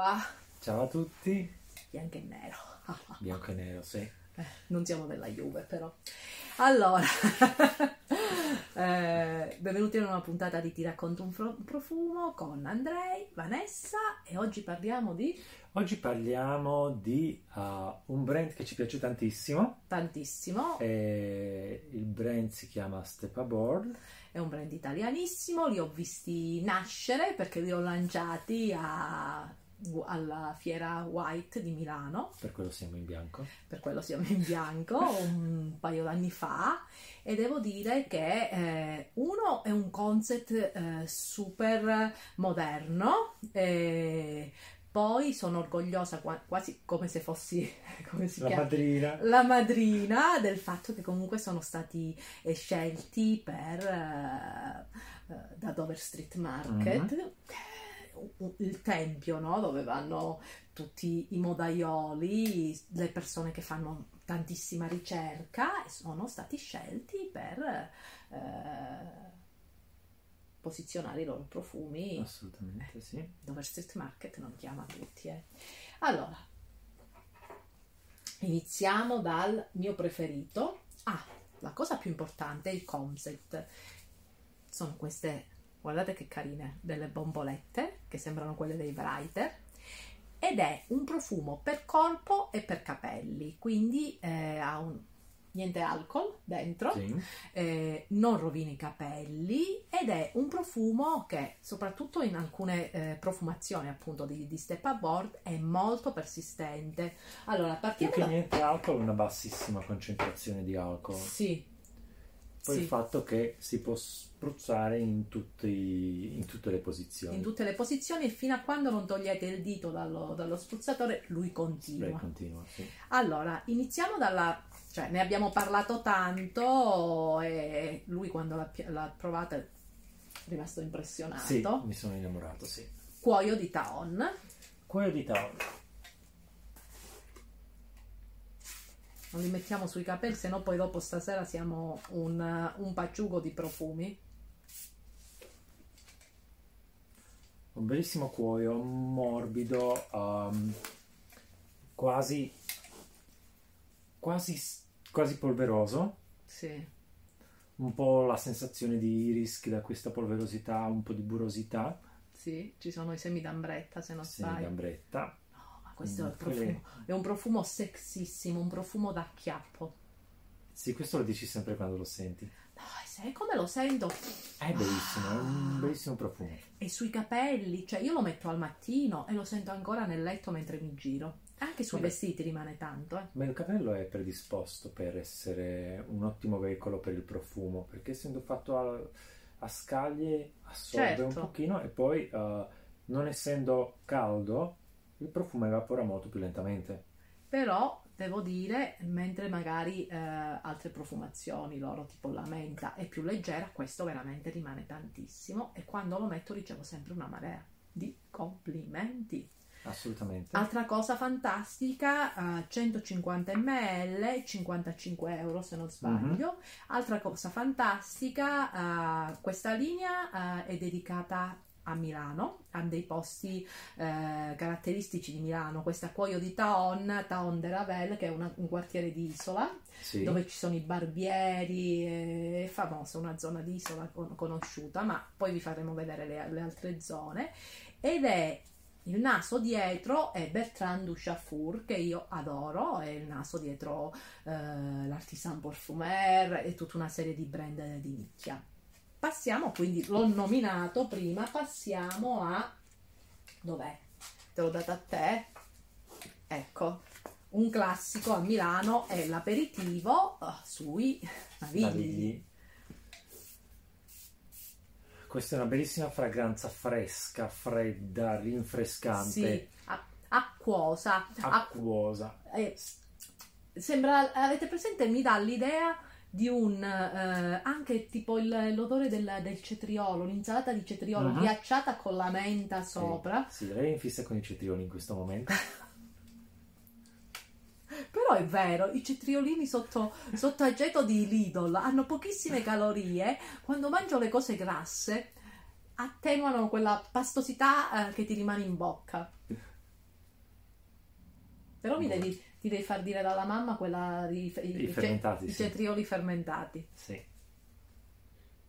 qua. Ciao a tutti. Bianco e nero. Bianco e nero, sì. Eh, non siamo della Juve, però. Allora, eh, benvenuti in una puntata di Ti racconto un, profumo con Andrei, Vanessa e oggi parliamo di Oggi parliamo di uh, un brand che ci piace tantissimo. tantissimo. E il brand si chiama Step Aboard. È un brand italianissimo, li ho visti nascere perché li ho lanciati a- alla fiera White di Milano. Per quello siamo in bianco. per quello siamo in bianco un paio d'anni fa e devo dire che eh, uno è un concept eh, super moderno e poi sono orgogliosa qua- quasi come se fossi come La chiama? madrina. la madrina del fatto che comunque sono stati eh, scelti per eh, eh, da Dover Street Market Mhm. Il tempio no? dove vanno tutti i modaioli le persone che fanno tantissima ricerca e sono stati scelti per eh, posizionare i loro profumi Assolutamente sì. Dover Street Market non chiama tutti. eh. Allora, iniziamo dal mio preferito. Ah, la cosa più importante è il concept. Sono queste, guardate che carine, delle bombolette che sembrano quelle dei Brighter. Ed è un profumo per corpo e per capelli, quindi eh, ha un, niente alcol dentro Sì. eh, non rovina i capelli ed è un profumo che soprattutto in alcune eh, profumazioni appunto di, di Step Aboard è molto persistente allora Più partiamo che da... niente alcol, una bassissima concentrazione di alcol. sì Poi sì. il fatto che si può spruzzare in, tutti- in tutte le posizioni. in tutte le posizioni e fino a quando non togliete il dito dallo, dallo spruzzatore lui continua continuo, sì. allora iniziamo dalla cioè ne abbiamo parlato tanto e lui quando l'ha, l'ha provata è rimasto impressionato Sì, mi sono innamorato, sì. cuoio di Taon Cuoio di tavolo. Non li mettiamo sui capelli, se no poi dopo stasera siamo un, un paciugo di profumi. Un bellissimo cuoio, morbido, um, quasi, quasi, quasi polveroso. Sì, Un po' la sensazione di iris che da questa polverosità, un po' di burosità, sì, ci sono i semi d'ambretta se non semi sbaglio. d'ambretta. No, questo è, il Mm, profumo, è un profumo sexissimo, un profumo da chiappo. Sì, questo lo dici sempre quando lo senti. Dai, sai come lo sento? È bellissimo, è un bellissimo profumo. E sui capelli, cioè io lo metto al mattino e lo sento ancora nel letto mentre mi giro. Anche sui Vabbè. vestiti rimane tanto, eh. Ma il capello è predisposto per essere un ottimo veicolo per il profumo, perché essendo fatto a, a scaglie assorbe un Certo. pochino e poi eh, non essendo caldo il profumo evapora molto più lentamente. Però devo dire, mentre magari eh, altre profumazioni loro, tipo la menta, è più leggera, questo veramente rimane tantissimo e quando lo metto ricevo sempre una marea di complimenti. Assolutamente. Altra cosa fantastica, eh, 150 ml, 55 euro se non sbaglio. Altra cosa fantastica, eh, questa linea eh, è dedicata a Milano, ha dei posti eh, caratteristici di Milano, questa Cuoio di Taon, Taon de Ravel, che è una- un quartiere di isola, Sì. dove ci sono i barbieri, è famosa, una zona di isola con- conosciuta, ma poi vi faremo vedere le, le altre zone. Ed è il naso dietro è Bertrand Duchafour, che io adoro, è il naso dietro eh, l'Artisan Parfumer e tutta una serie di brand di nicchia. Passiamo quindi, l'ho nominato prima, passiamo a... dov'è? Te l'ho data a te? Ecco, un classico a Milano è l'aperitivo eh, sui navigli. Questa è una bellissima fragranza fresca, fredda, rinfrescante, Sì, a- acquosa. Ac- acquosa. eh, sembra, avete presente? Mi dà l'idea di un eh, anche tipo il- l'odore del, del cetriolo, l'insalata di cetriolo Mhm. ghiacciata con la menta sopra. Sì, sì, lei è in fissa con i cetrioli in questo momento. Però è vero, i cetriolini sotto, sotto aggeto di Lidl hanno pochissime calorie. Quando mangio le cose grasse, attenuano quella pastosità eh, che ti rimane in bocca. Però mi Buono. devi, ti devi far dire dalla mamma quella di, i, I fermentati, i sì. cetrioli fermentati. Sì.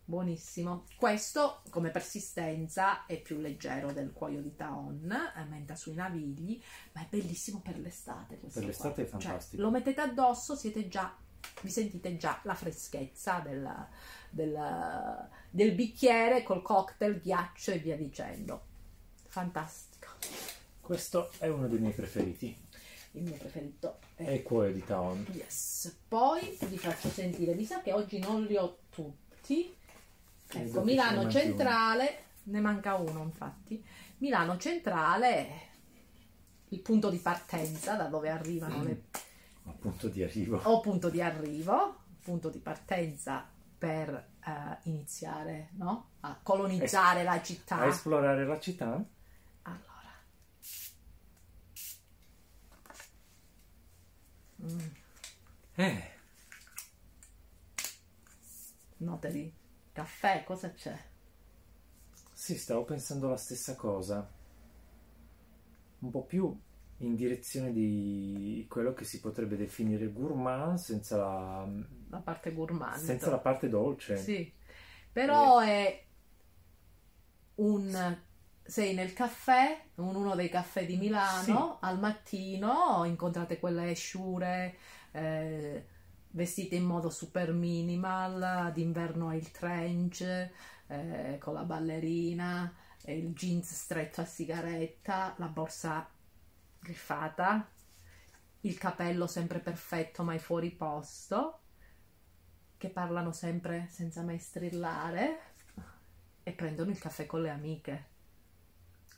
Buonissimo. Questo come persistenza è più leggero del cuoio di Taon, aumenta sui navigli, ma è bellissimo per l'estate. Per l'estate qua. è Cioè, fantastico. lo mettete addosso, siete già, vi sentite già la freschezza del, del- del bicchiere col cocktail, ghiaccio e via dicendo. Fantastico. Questo è uno dei miei preferiti. Il mio preferito è È il cuoio di Taon. Yes. Poi vi faccio sentire, mi sa che oggi non li ho tutti. Ecco, Milano Centrale, ne manca uno infatti. Milano Centrale è il punto di partenza da dove arrivano le Appunto di arrivo. o punto di arrivo, punto di partenza per eh, iniziare no? a colonizzare la città. A esplorare la città? Allora. Mm, Eh, note di caffè, cosa c'è? sì, stavo pensando la stessa cosa. Un po' più in direzione di quello che si potrebbe definire gourmand senza la, La parte gourmand. senza la parte dolce. Sì, però è un... Sei nel caffè, in uno dei caffè di Milano, al mattino incontrate quelle sciure eh, vestite in modo super minimal, d'inverno hai il trench eh, con la ballerina, il jeans stretto a sigaretta, la borsa griffata, il capello sempre perfetto mai fuori posto che parlano sempre senza mai strillare e prendono il caffè con le amiche.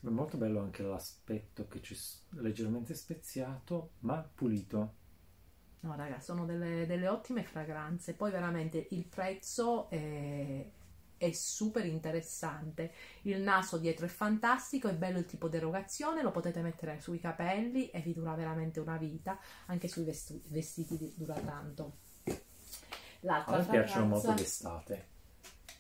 È molto bello anche l'aspetto che s- leggermente speziato, ma pulito. No, raga, sono delle, delle ottime fragranze. Poi veramente il prezzo è, è super interessante. Il naso dietro è fantastico, è bello il tipo di erogazione, lo potete mettere sui capelli e vi dura veramente una vita. Anche sui vestiti di- dura tanto. A L'altra me piacciono molto d'estate.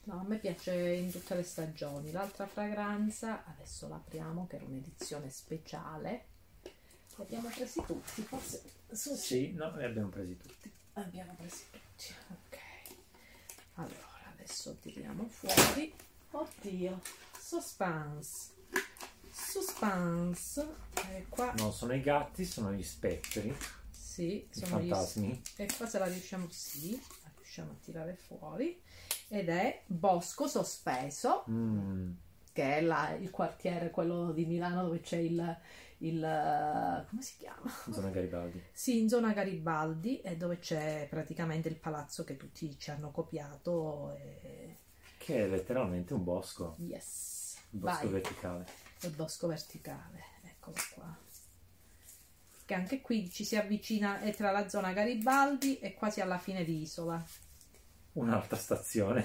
No, a me piace in tutte le stagioni. L'altra fragranza, adesso l'apriamo, che era un'edizione speciale. Li abbiamo presi tutti, forse su- Sì, no, li abbiamo presi tutti. abbiamo presi tutti. Ok. Allora, adesso tiriamo fuori. Oddio, suspense. Suspense. E qua, Non sono i gatti, sono gli spettri, sì, i sono gli fantasmi. E qua se la riusciamo, sì, la riusciamo a tirare fuori. Ed è Bosco Sospeso. Mm, che è la- il quartiere, quello di Milano dove c'è il, il- come si chiama? zona Garibaldi. Sì, in zona Garibaldi, e dove c'è praticamente il palazzo che tutti ci hanno copiato. E... Che è letteralmente un bosco, Yes, un bosco vai, verticale. il bosco verticale, eccolo qua. Che anche qui ci si avvicina, è tra la zona Garibaldi e quasi alla fine di Isola. Un'altra stazione.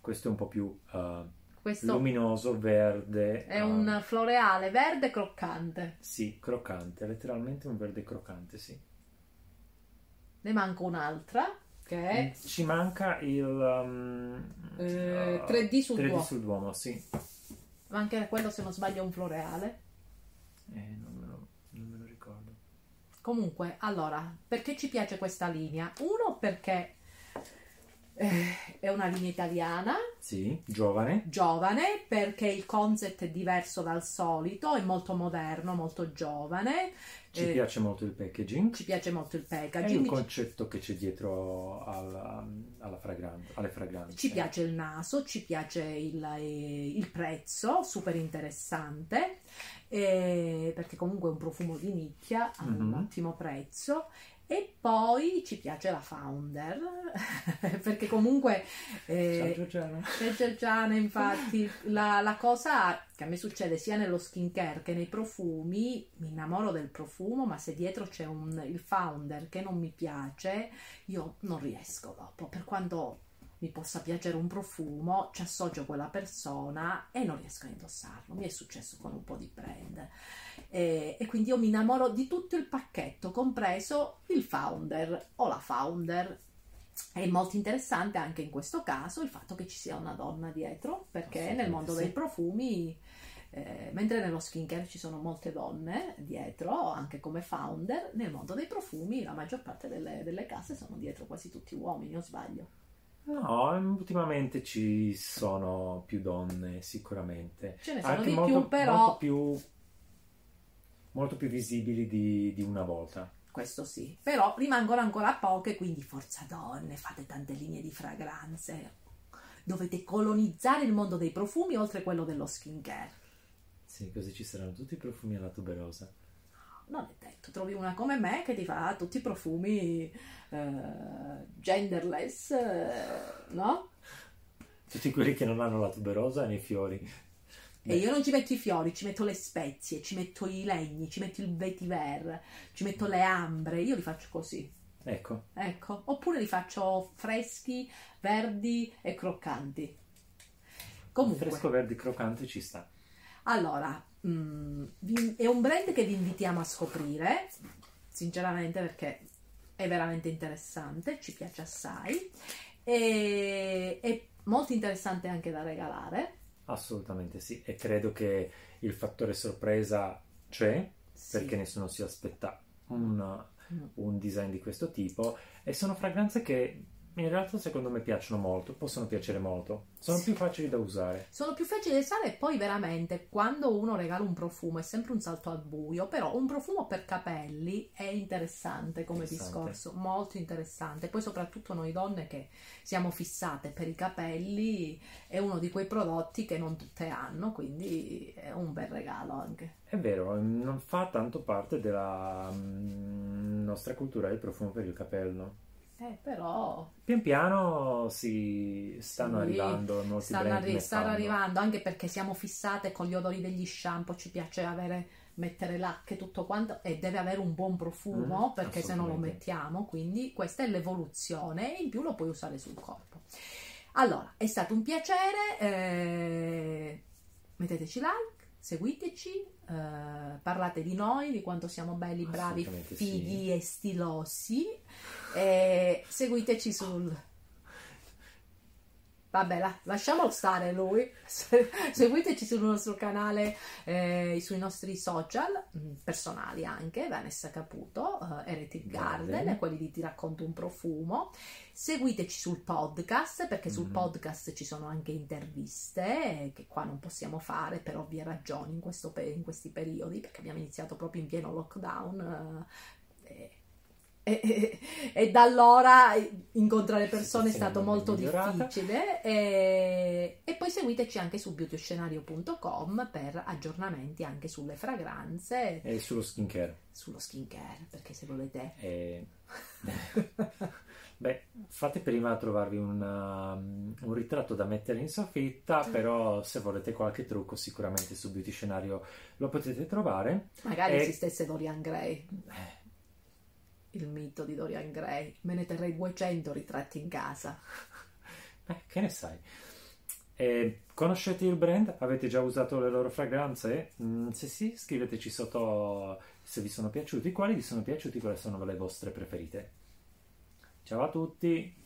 Questo è un po' più eh, Questo luminoso, verde. è eh, un floreale verde croccante. Sì, croccante, letteralmente un verde croccante, sì. Ne manca un'altra che è Ci manca il um, Eh, uh, 3D sul 3D Duomo. sul Duomo, sì. Ma anche quello, se non sbaglio, è un floreale. Eh, non. Comunque, allora, perché ci piace questa linea? Uno, perché eh, è una linea italiana, Sì, giovane. giovane, perché il concept è diverso dal solito, è molto moderno, molto giovane. Ci Eh, piace molto il packaging. ci piace molto il È il packaging. concetto che c'è dietro alla, alla fragranza, alle fragranze. Ci piace il naso, ci piace il, eh, il prezzo, super interessante, eh, perché comunque è un profumo di nicchia, ha un Mhm. ottimo prezzo. E poi ci piace la founder, perché comunque eh, Ciao Giorgiana. Giorgiana, infatti, la, la cosa che a me succede sia nello skincare che nei profumi, mi innamoro del profumo, ma se dietro c'è un, il founder che non mi piace, io non riesco dopo, per quanto mi possa piacere un profumo, ci associo quella persona e non riesco a indossarlo. Mi è successo con un po' di brand. E, e quindi io mi innamoro di tutto il pacchetto, compreso il founder o la founder. È molto interessante anche in questo caso il fatto che ci sia una donna dietro, perché nel mondo sì. dei profumi Eh, mentre nello skincare ci sono molte donne dietro, anche come founder, nel mondo dei profumi la maggior parte delle, delle case sono dietro quasi tutti uomini, o sbaglio? No, ultimamente ci sono più donne, sicuramente. Ce ne sono Anche di molto, più, però molto più, molto più visibili di, di una volta. questo sì. Però rimangono ancora poche, quindi forza donne, fate tante linee di fragranze. Dovete colonizzare il mondo dei profumi oltre quello dello skincare. Sì, così ci saranno tutti i profumi alla tuberosa. Non è detto, trovi una come me che ti fa tutti i profumi eh, genderless, eh, no? Tutti quelli che non hanno la tuberosa nei fiori. E io non ci metto i fiori, ci metto le spezie, ci metto i legni, ci metto il vetiver, ci metto le ambre, io li faccio così. Ecco, Ecco, oppure li faccio freschi, verdi e croccanti. il Comunque, fresco verde croccante ci sta. allora, mm, è un brand che vi invitiamo a scoprire, sinceramente perché è veramente interessante, ci piace assai, e è molto interessante anche da regalare. Assolutamente sì. E credo che il fattore sorpresa c'è, Sì. perché nessuno si aspetta un, un design di questo tipo. E sono fragranze che in realtà secondo me piacciono molto, possono piacere molto. Sono Sì. più facili da usare. Sono più facili da usare e poi veramente quando uno regala un profumo è sempre un salto al buio, però un profumo per capelli è interessante come Interessante. discorso, molto interessante. Poi soprattutto noi donne che siamo fissate per i capelli è uno di quei prodotti che non tutte hanno, quindi è un bel regalo anche. È vero, non fa tanto parte della mm, nostra cultura il profumo per il capello. Eh, però Pian piano si stanno Sì, arrivando molti stanno, arri- stanno arrivando anche perché siamo fissate con gli odori degli shampoo, ci piace avere mettere lacche tutto quanto e deve avere un buon profumo Mm, perché se non lo mettiamo quindi questa è l'evoluzione e in più lo puoi usare sul corpo. Allora è stato un piacere eh, metteteci like seguiteci eh, parlate di noi di quanto siamo belli bravi fighi e stilosi. E seguiteci sul Vabbè, la- lasciamolo stare lui. Se- Seguiteci sul nostro canale, eh, sui nostri social mh, personali anche, Vanessa Caputo, eh, Heretic Garden, Garden. quelli di Ti racconto un profumo. Seguiteci sul podcast, perché sul Mhm. podcast ci sono anche interviste eh, che qua non possiamo fare per ovvie ragioni in, questo in questi periodi, perché abbiamo iniziato proprio in pieno lockdown. eh, e, e- e da allora incontrare persone è stato molto migliorata. difficile e, e poi seguiteci anche su beautyscenario.com per aggiornamenti anche sulle fragranze E sullo skincare. sullo skincare perché se volete E... Beh, fate prima a trovarvi una- un ritratto da mettere in soffitta, però se volete qualche trucco sicuramente su Beauty Scenario lo potete trovare. magari esistesse Dorian Gray il mito di Dorian Gray me ne terrei 200 ritratti in casa Eh, che ne sai? E conoscete il brand? Avete già usato le loro fragranze? Mm, se sì, scriveteci sotto se vi sono piaciuti, quali vi sono piaciuti, quali sono le vostre preferite. Ciao a tutti!